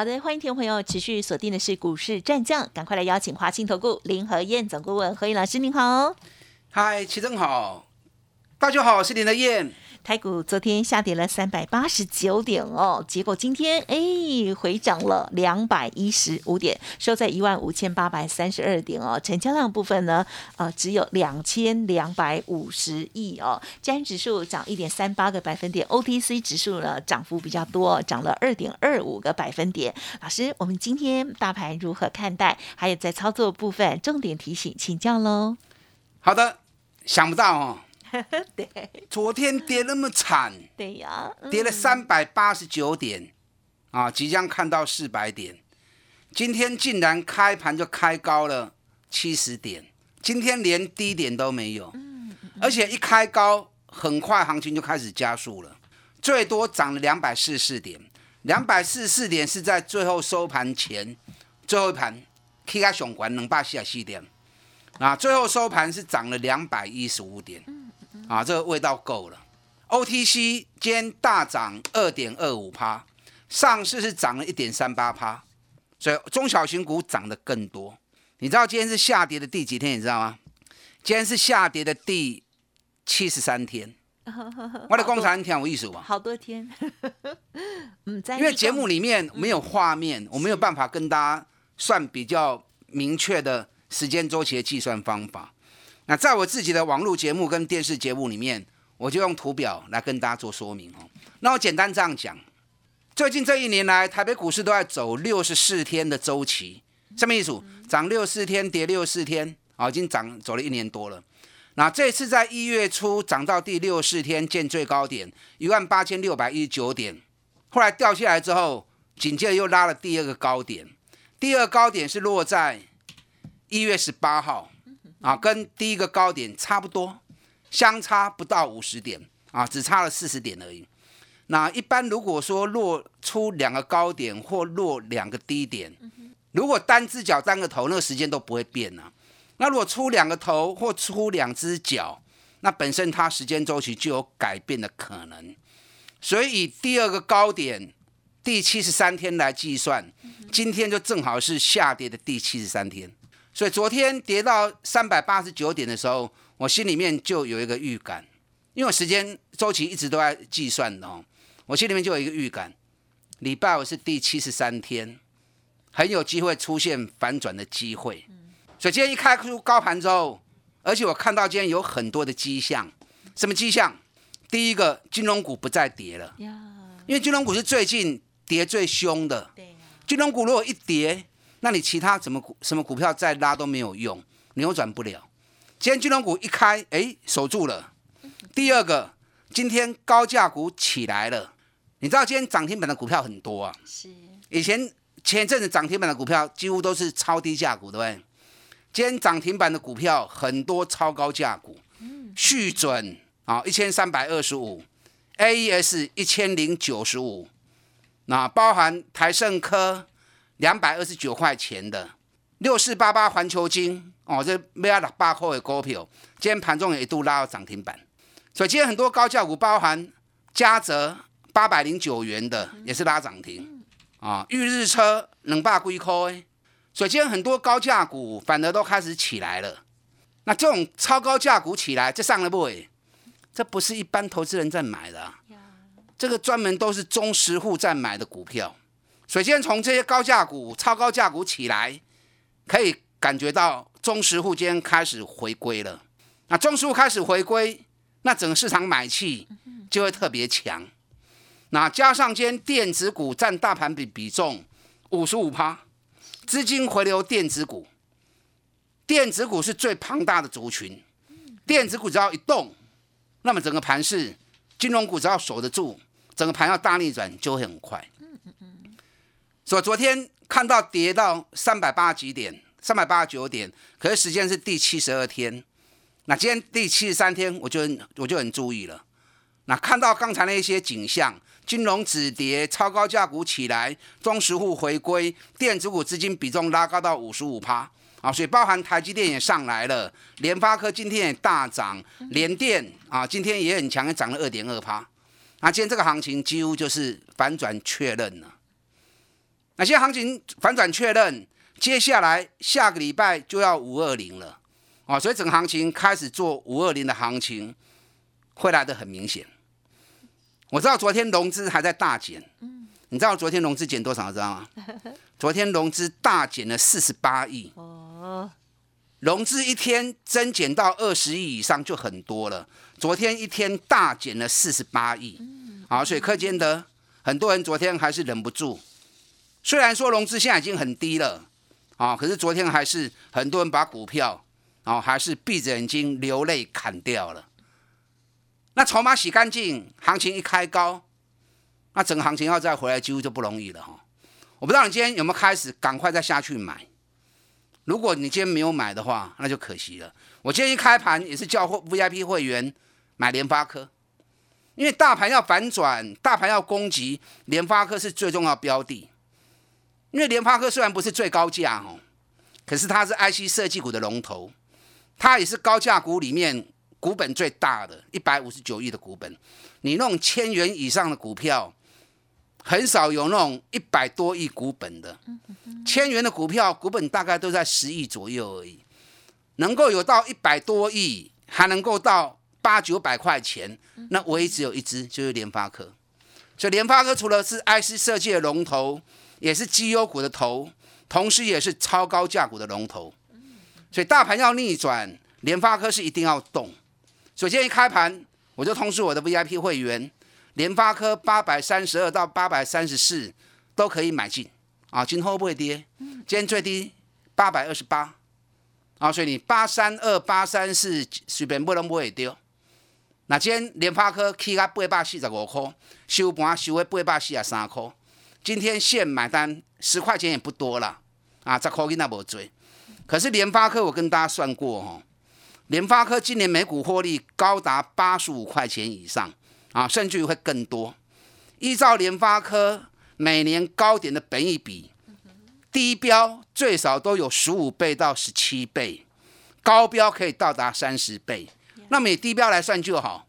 好的，欢迎听众朋友持续锁定的是股市战将，赶快来邀请华信投顾林和燕总顾问何燕老师，您好。嗨，齐正好，大家好，我是林和燕。台股昨天下跌了三百八十九点哦，结果今天哎回涨了两百一十五点，收在一万五千八百三十二点哦。成交量部分呢，呃，只有两千两百五十亿哦。加权指数涨一点三八个百分点，OTC 指数呢涨幅比较多，涨了二点二五个百分点。老师，我们今天大盘如何看待？还有在操作部分，重点提醒请教喽。好的，想不到哦。对，昨天跌那么惨，对呀，跌了三百八十九点，啊，即将看到四百点。今天竟然开盘就开高了七十点，今天连低点都没有，而且一开高，很快行情就开始加速了，最多涨了两百四十四点，两百四十四点是在最后收盘前最后一盘，K 开熊管能把四十四点，啊，最后收盘是涨了两百一十五点。啊，这个味道够了。OTC 今天大涨二点二五趴，上市是涨了一点三八趴，所以中小型股涨得更多。你知道今天是下跌的第几天？你知道吗？今天是下跌的第七十三天。我的工厂挺有意思吧？好多天。嗯，因为节目里面没有画面，我没有办法跟大家算比较明确的时间周期的计算方法。那在我自己的网络节目跟电视节目里面，我就用图表来跟大家做说明哦。那我简单这样讲，最近这一年来，台北股市都在走六十四天的周期，什么意思？涨六四天，跌六四天，啊，已经涨走了一年多了。那这次在一月初涨到第六四天见最高点一万八千六百一十九点，后来掉下来之后，紧接着又拉了第二个高点，第二高点是落在一月十八号。啊，跟第一个高点差不多，相差不到五十点啊，只差了四十点而已。那一般如果说落出两个高点或落两个低点，如果单只脚单个头，那个时间都不会变呢。那如果出两个头或出两只脚，那本身它时间周期就有改变的可能。所以以第二个高点第七十三天来计算，今天就正好是下跌的第七十三天。所以昨天跌到三百八十九点的时候，我心里面就有一个预感，因为时间周期一直都在计算的哦，我心里面就有一个预感，礼拜五是第七十三天，很有机会出现反转的机会。所以今天一开出高盘之后，而且我看到今天有很多的迹象，什么迹象？第一个，金融股不再跌了，因为金融股是最近跌最凶的。金融股如果一跌，那你其他怎么股什么股票再拉都没有用，扭转不了。今天金融股一开，哎，守住了。第二个，今天高价股起来了。你知道今天涨停板的股票很多啊。是。以前前一阵子涨停板的股票几乎都是超低价股，对不对？今天涨停板的股票很多超高价股。嗯。续准啊，一千三百二十五，AES 一千零九十五，那包含台盛科。两百二十九块钱的六四八八环球金哦，这没有六八块的股票，今天盘中也一度拉到涨停板。所以今天很多高价股，包含嘉泽八百零九元的也是拉涨停啊，裕日车冷霸龟科哎，所以今天很多高价股反而都开始起来了。那这种超高价股起来，这上了不？这不是一般投资人在买的，这个专门都是中实户在买的股票。首先从这些高价股、超高价股起来，可以感觉到中实户间开始回归了。那中实户开始回归，那整个市场买气就会特别强。那加上今天电子股占大盘比比重五十五趴，资金回流电子股，电子股是最庞大的族群。电子股只要一动，那么整个盘市金融股只要守得住，整个盘要大逆转就会很快。昨天看到跌到三百八十几点，三百八十九点，可是时间是第七十二天，那今天第七十三天，我就我就很注意了。那看到刚才那些景象，金融止跌，超高价股起来，中实户回归，电子股资金比重拉高到五十五趴啊，所以包含台积电也上来了，联发科今天也大涨，联电啊今天也很强，也涨了二点二趴。那今天这个行情几乎就是反转确认了。那些行情反转确认，接下来下个礼拜就要五二零了。啊，所以整个行情开始做五二零的行情，会来的很明显。我知道昨天融资还在大减，嗯，你知道昨天融资减多少？知道吗？昨天融资大减了四十八亿。哦，融资一天增减到二十亿以上就很多了。昨天一天大减了四十八亿。嗯，好，所以可见得很多人昨天还是忍不住。虽然说融资现在已经很低了，啊，可是昨天还是很多人把股票。啊还是闭着眼睛流泪砍掉了。那筹码洗干净，行情一开高，那整个行情要再回来几乎就不容易了哈。我不知道你今天有没有开始赶快再下去买。如果你今天没有买的话，那就可惜了。我今天一开盘也是叫 VIP 会员买联发科，因为大盘要反转，大盘要攻击，联发科是最重要标的。因为联发科虽然不是最高价哦，可是它是 IC 设计股的龙头。它也是高价股里面股本最大的，一百五十九亿的股本。你那种千元以上的股票，很少有那种一百多亿股本的。千元的股票股本大概都在十亿左右而已。能够有到一百多亿，还能够到八九百块钱，那唯一只有一只，就是联发科。所以联发科除了是 IC 设计的龙头，也是绩优股的头，同时也是超高价股的龙头。所以大盘要逆转，联发科是一定要动。首先一开盘，我就通知我的 VIP 会员，联发科八百三十二到八百三十四都可以买进啊，今后不会跌。今天最低八百二十八啊，所以你八三二八三四随便不能不会丢。那今天联发科起到八百四十五块，收盘收在八百四十三块。今天现买单十块钱也不多了啊，十块钱那无追。可是联发科，我跟大家算过哈，联发科今年每股获利高达八十五块钱以上啊，甚至于会更多。依照联发科每年高点的本益比，低标最少都有十五倍到十七倍，高标可以到达三十倍。那么以低标来算就好，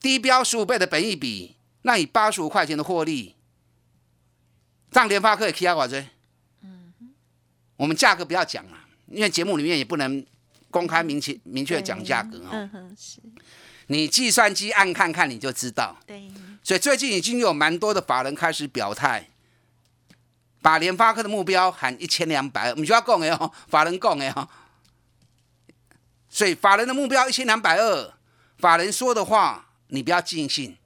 低标十五倍的本益比，那以八十五块钱的获利，让联发科也 K 下我这。我们价格不要讲了，因为节目里面也不能公开明确明确讲价格啊。嗯哼，是。你计算机按看看你就知道。对。所以最近已经有蛮多的法人开始表态，把联发科的目标喊一千两百，我们就要讲哎哦，法人讲哎哦。所以法人的目标一千两百二，法人说的话你不要尽信，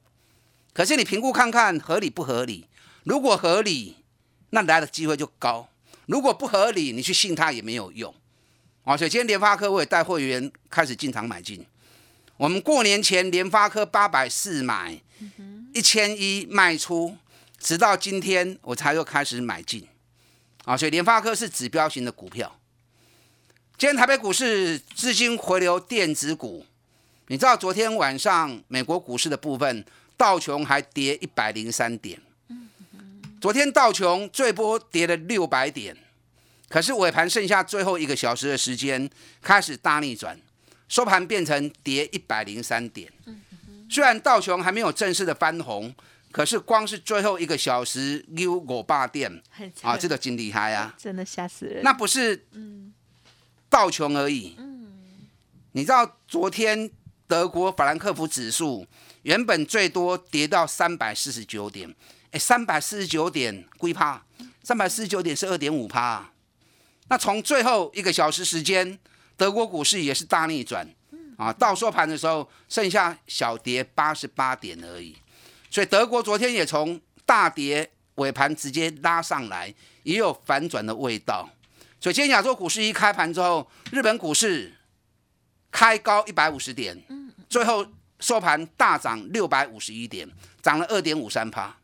可是你评估看看合理不合理？如果合理，那来的机会就高。如果不合理，你去信他也没有用，啊！所以今天联发科我也带会员开始进场买进。我们过年前联发科八百四买，一千一卖出，直到今天我才又开始买进，啊！所以联发科是指标型的股票。今天台北股市资金回流电子股，你知道昨天晚上美国股市的部分，道琼还跌一百零三点。昨天道琼最波跌了六百点，可是尾盘剩下最后一个小时的时间开始大逆转，收盘变成跌一百零三点。虽然道琼还没有正式的翻红，可是光是最后一个小时溜五霸店啊，这个真厉害啊！真的吓死人。那不是道琼而已。你知道昨天德国法兰克福指数原本最多跌到三百四十九点。三百四十九点归趴，三百四十九点是二点五趴。那从最后一个小时时间，德国股市也是大逆转啊，到收盘的时候剩下小跌八十八点而已。所以德国昨天也从大跌尾盘直接拉上来，也有反转的味道。所以今天亚洲股市一开盘之后，日本股市开高一百五十点，最后收盘大涨六百五十一点，涨了二点五三趴。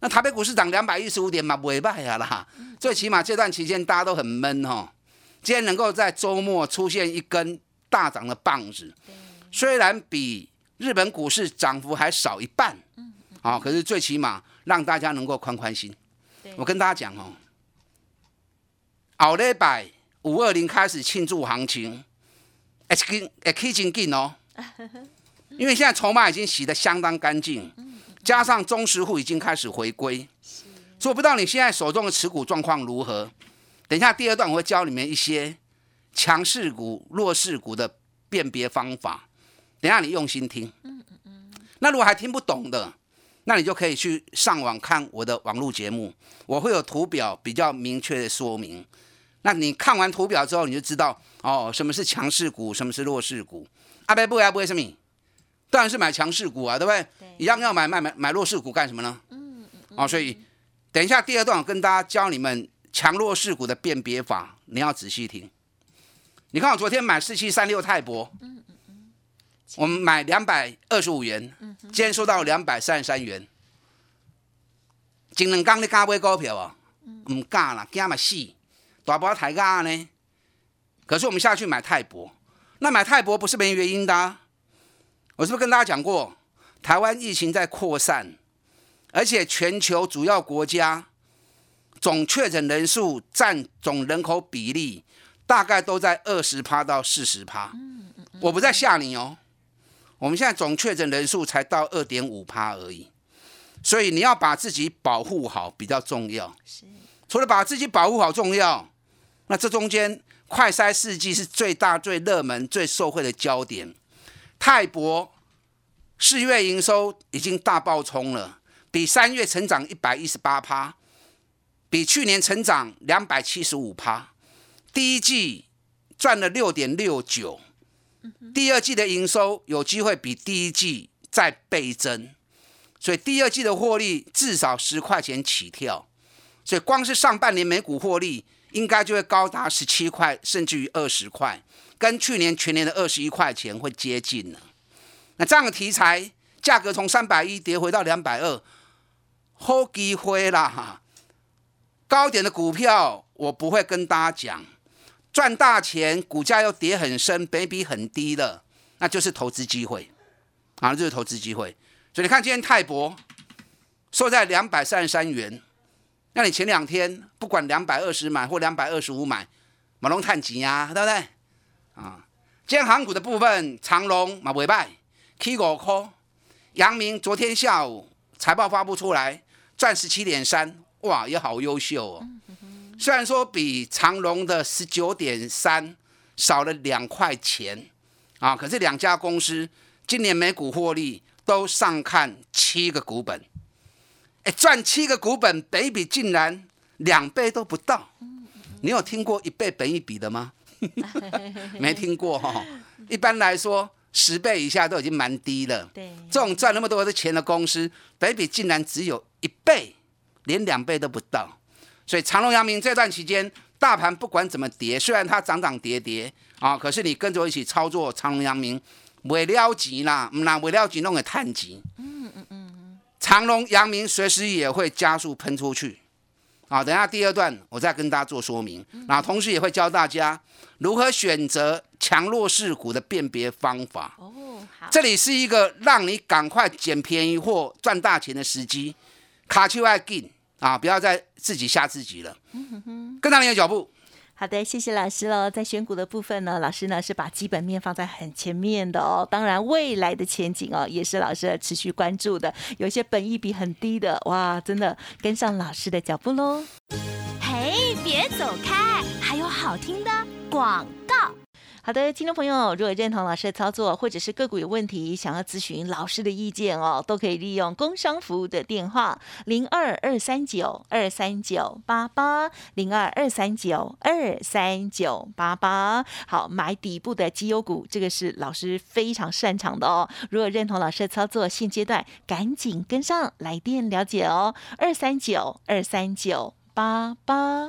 那台北股市涨两百一十五点嘛，不会败啊啦。最起码这段期间大家都很闷哈，今天能够在周末出现一根大涨的棒子，虽然比日本股市涨幅还少一半，啊，可是最起码让大家能够宽宽心。我跟大家讲哦，奥利百五二零开始庆祝行情，哎，跟哎可以进进哦，因为现在筹码已经洗得相当干净，加上中实户已经开始回归，所以我不知道你现在手中的持股状况如何。等一下第二段我会教你们一些强势股、弱势股的辨别方法，等下你用心听。那如果还听不懂的，那你就可以去上网看我的网络节目，我会有图表比较明确的说明。那你看完图表之后，你就知道哦，什么是强势股，什么是弱势股。阿伯不会不会什么？当然是买强势股啊，对不对？一样要买买买买弱势股干什么呢？嗯嗯。哦，所以等一下第二段我跟大家教你们强弱势股的辨别法，你要仔细听。你看我昨天买四七三六泰博。我们买两百二十五元，今天收到两百三十三元。前两天你敢买股票啊？唔敢啦，惊嘛死，大波抬价呢。可是我们下去买泰博，那买泰博不是没原因的。我是不是跟大家讲过，台湾疫情在扩散，而且全球主要国家总确诊人数占总人口比例大概都在二十趴到四十趴。我不在吓你哦。我们现在总确诊人数才到二点五趴而已，所以你要把自己保护好比较重要。是，除了把自己保护好重要，那这中间快筛试剂是最大、最热门、最受惠的焦点。泰博四月营收已经大爆冲了，比三月成长一百一十八趴，比去年成长两百七十五趴，第一季赚了六点六九。第二季的营收有机会比第一季再倍增，所以第二季的获利至少十块钱起跳，所以光是上半年每股获利应该就会高达十七块，甚至于二十块，跟去年全年的二十一块钱会接近了。那这样的题材，价格从三百一跌回到两百二，好机会啦！高点的股票我不会跟大家讲。赚大钱，股价又跌很深，比比很低了，那就是投资机会，啊，就是投资机会。所以你看今天泰博收在两百三十三元，那你前两天不管两百二十买或两百二十五买，马龙探几呀，对不对？啊，今天航股的部分，长龙马尾拜 K 五块，阳明昨天下午财报发布出来，赚十七点三，哇，也好优秀哦。虽然说比长隆的十九点三少了两块钱啊，可是两家公司今年每股获利都上看七个股本，哎，赚七个股本，北比竟然两倍都不到。你有听过一倍本一比的吗？没听过哈。一般来说，十倍以下都已经蛮低了。对，这种赚那么多的钱的公司，北比竟然只有一倍，连两倍都不到。所以长隆、阳明这段期间，大盘不管怎么跌，虽然它涨涨跌跌啊，可是你跟着我一起操作长隆、阳明，未了急啦，唔那未了急弄个探急。嗯嗯嗯长隆、阳明随时也会加速喷出去。啊，等下第二段我再跟大家做说明。那同时也会教大家如何选择强弱势股的辨别方法。哦，好。这里是一个让你赶快捡便宜或赚大钱的时机。卡丘爱进。啊！不要再自己吓自己了，跟上你的脚步。好的，谢谢老师喽。在选股的部分呢，老师呢是把基本面放在很前面的哦。当然，未来的前景哦，也是老师持续关注的。有些本益比很低的，哇，真的跟上老师的脚步喽。嘿，别走开，还有好听的广。好的，听众朋友，如果认同老师的操作，或者是个股有问题，想要咨询老师的意见哦，都可以利用工商服务的电话零二二三九二三九八八零二二三九二三九八八。好，买底部的绩优股，这个是老师非常擅长的哦。如果认同老师的操作，现阶段赶紧跟上来电了解哦，二三九二三九八八。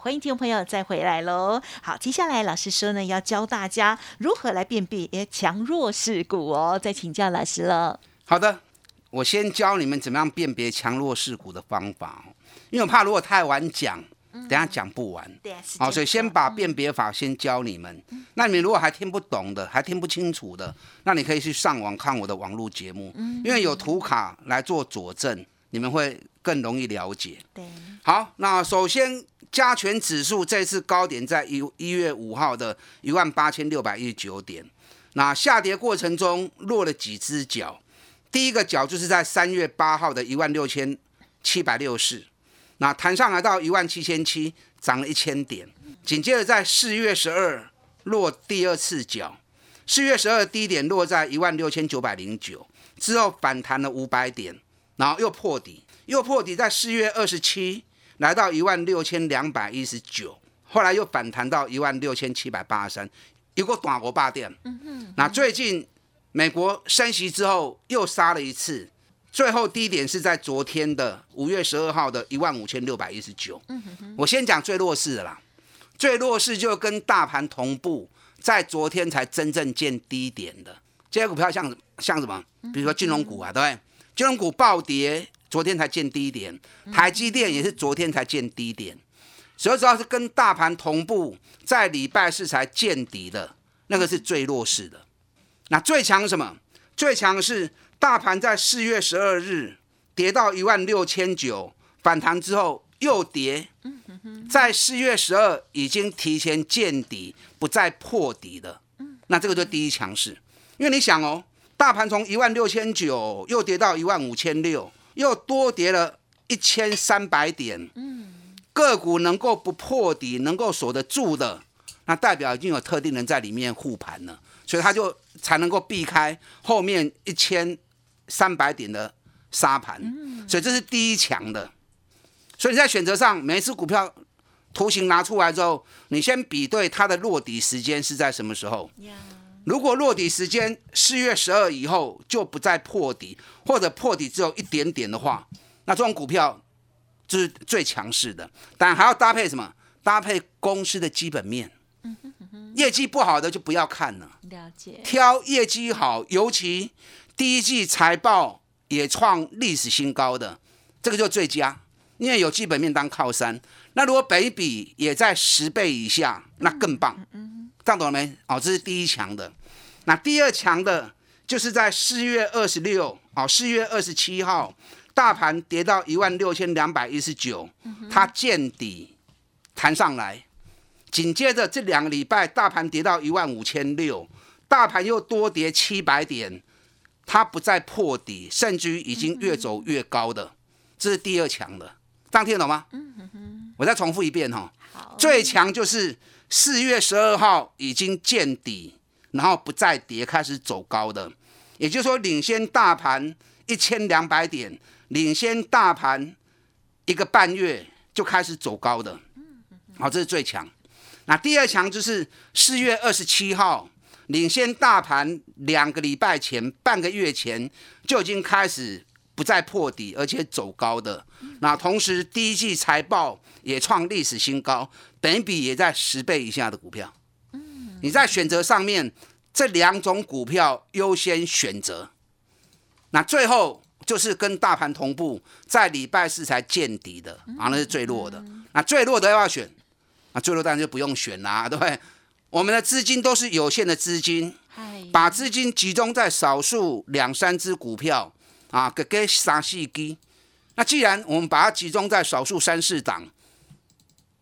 欢迎听众朋友再回来喽！好，接下来老师说呢，要教大家如何来辨别强弱势股哦。再请教老师了。好的，我先教你们怎么样辨别强弱势股的方法。因为我怕如果太晚讲，等下讲不完。对，好，所以先把辨别法先教你们。那你们如果还听不懂的，还听不清楚的，那你可以去上网看我的网络节目，因为有图卡来做佐证，你们会更容易了解。对，好，那首先加权指数这次高点在一一月五号的一万八千六百一十九点，那下跌过程中落了几只脚，第一个脚就是在三月八号的一万六千七百六十。那弹上来到一万七千七，涨了一千点。紧接着在四月十二落第二次脚，四月十二低点落在一万六千九百零九，之后反弹了五百点，然后又破底，又破底在四月二十七来到一万六千两百一十九，后来又反弹到一万六千七百八十三，一个短国霸店。那最近美国升息之后又杀了一次。最后低点是在昨天的五月十二号的一万五千六百一十九。我先讲最弱势的啦，最弱势就跟大盘同步，在昨天才真正见低点的这些股票，像像什么？比如说金融股啊，对不对？金融股暴跌，昨天才见低点。台积电也是昨天才见低点，所以主要是跟大盘同步，在礼拜四才见底的，那个是最弱势的。那最强什么？最强是。大盘在四月十二日跌到一万六千九，反弹之后又跌，在四月十二已经提前见底，不再破底了。那这个就第一强势，因为你想哦，大盘从一万六千九又跌到一万五千六，又多跌了一千三百点。嗯个股能够不破底，能够守得住的，那代表已经有特定人在里面护盘了，所以他就才能够避开后面一千。三百点的沙盘，嗯所以这是第一强的。所以你在选择上，每一次股票图形拿出来之后，你先比对它的落底时间是在什么时候。如果落底时间四月十二以后就不再破底，或者破底只有一点点的话，那这种股票就是最强势的。但还要搭配什么？搭配公司的基本面。业绩不好的就不要看了。了解。挑业绩好，尤其。第一季财报也创历史新高，的这个就最佳，因为有基本面当靠山。那如果北比也在十倍以下，那更棒。这样懂了没？哦，这是第一强的。那第二强的，就是在四月二十六，哦，四月二十七号，大盘跌到一万六千两百一十九，它见底弹上来，紧接着这两个礼拜，大盘跌到一万五千六，大盘又多跌七百点。它不再破底，甚至于已经越走越高的，这是第二强的，这样听得懂吗？我再重复一遍哈。最强就是四月十二号已经见底，然后不再跌，开始走高的，也就是说领先大盘一千两百点，领先大盘一个半月就开始走高的。好，这是最强。那第二强就是四月二十七号。领先大盘两个礼拜前、半个月前就已经开始不再破底，而且走高的。那同时第一季财报也创历史新高，本比也在十倍以下的股票。你在选择上面这两种股票优先选择。那最后就是跟大盘同步，在礼拜四才见底的，啊，那是最弱的。那最弱的要不要选？那最弱当然就不用选啦，对不对？我们的资金都是有限的资金，把资金集中在少数两三只股票啊，给给三四基。那既然我们把它集中在少数三四档，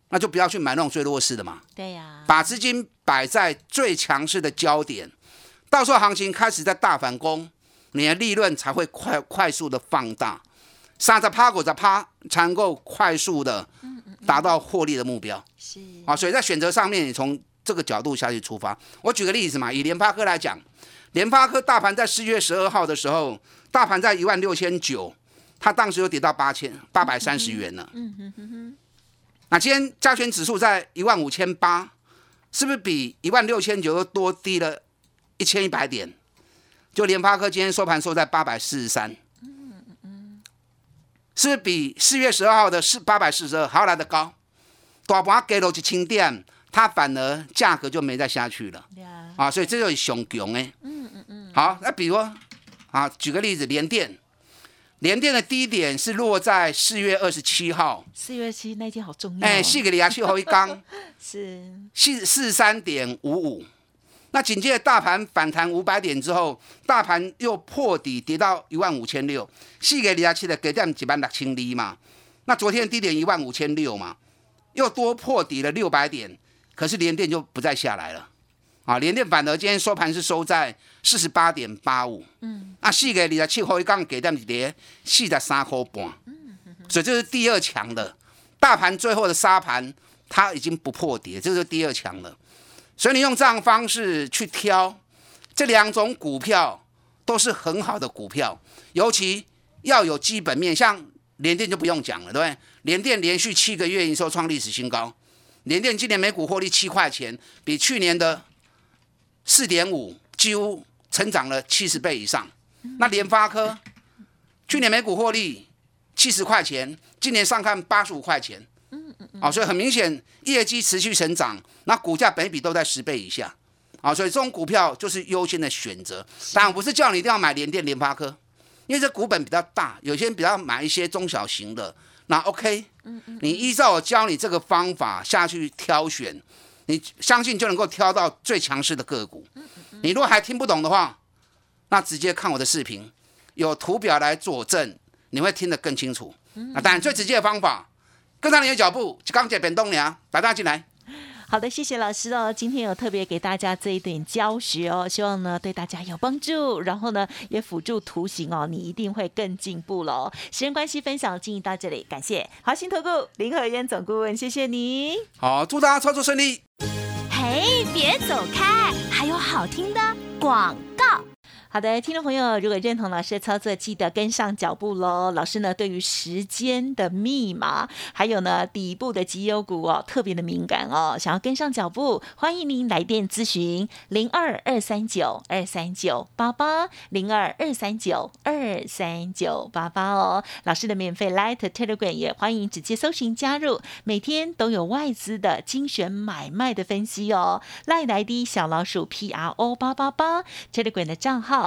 那就不要去买那种最弱势的嘛。对呀，把资金摆在最强势的焦点，到时候行情开始在大反攻，你的利润才会快快速的放大，三十趴、五十趴才能够快速的达到获利的目标。是啊，所以在选择上面，你从这个角度下去出发。我举个例子嘛，以联发科来讲，联发科大盘在四月十二号的时候，大盘在一万六千九，它当时又跌到八千八百三十元了。嗯哼哼哼。那今天加权指数在一万五千八，是不是比一万六千九又多低了一千一百点？就联发科今天收盘收在八百四十三。嗯嗯嗯。是不是比四月十二号的四八百四十二还要来得高？大盘给了一千点，它反而价格就没再下去了。啊，所以这就是熊熊哎。嗯嗯嗯。好，那比如啊，举个例子，联电，联电的低点是落在四月二十七号。四月七那天好重要。哎，四个里亚最后一刚 是四四三点五五。那紧接着大盘反弹五百点之后，大盘又破底跌到一万五千六，四个里亚气的给点几万六千里嘛。那昨天低点一万五千六嘛。又多破底了六百点，可是连电就不再下来了，啊，连电反而今天收盘是收在四十八点八五，嗯，啊，四个你的气候一杠给他们跌四十三块半，嗯，所以这是第二强的，大盘最后的沙盘它已经不破跌，这是第二强了，所以你用这样方式去挑这两种股票都是很好的股票，尤其要有基本面，像。联电就不用讲了，对不对？联电连续七个月营收创历史新高，联电今年每股获利七块钱，比去年的四点五几乎成长了七十倍以上。那联发科去年每股获利七十块钱，今年上看八十五块钱，嗯嗯嗯，啊，所以很明显业绩持续成长，那股价本比都在十倍以下，啊，所以这种股票就是优先的选择。当然不是叫你一定要买联电、联发科。因为这股本比较大，有些人比较买一些中小型的，那 OK，你依照我教你这个方法下去挑选，你相信就能够挑到最强势的个股。你如果还听不懂的话，那直接看我的视频，有图表来佐证，你会听得更清楚。啊，当然最直接的方法，跟上你的脚步，钢铁变动梁，大家进来。好的，谢谢老师哦。今天有特别给大家这一点教学哦，希望呢对大家有帮助，然后呢也辅助图形哦，你一定会更进步喽。时间关系，分享进行到这里，感谢华兴投顾林和燕总顾问，谢谢你。好，祝大家操作顺利。嘿，别走开，还有好听的广告。好的，听众朋友，如果认同老师的操作，记得跟上脚步喽。老师呢，对于时间的密码，还有呢底部的绩优股哦，特别的敏感哦。想要跟上脚步，欢迎您来电咨询零二二三九二三九八八零二二三九二三九八八哦。老师的免费 Light Telegram 也欢迎直接搜寻加入，每天都有外资的精选买卖的分析哦。赖来的小老鼠 P R O 八八八 Telegram 的账号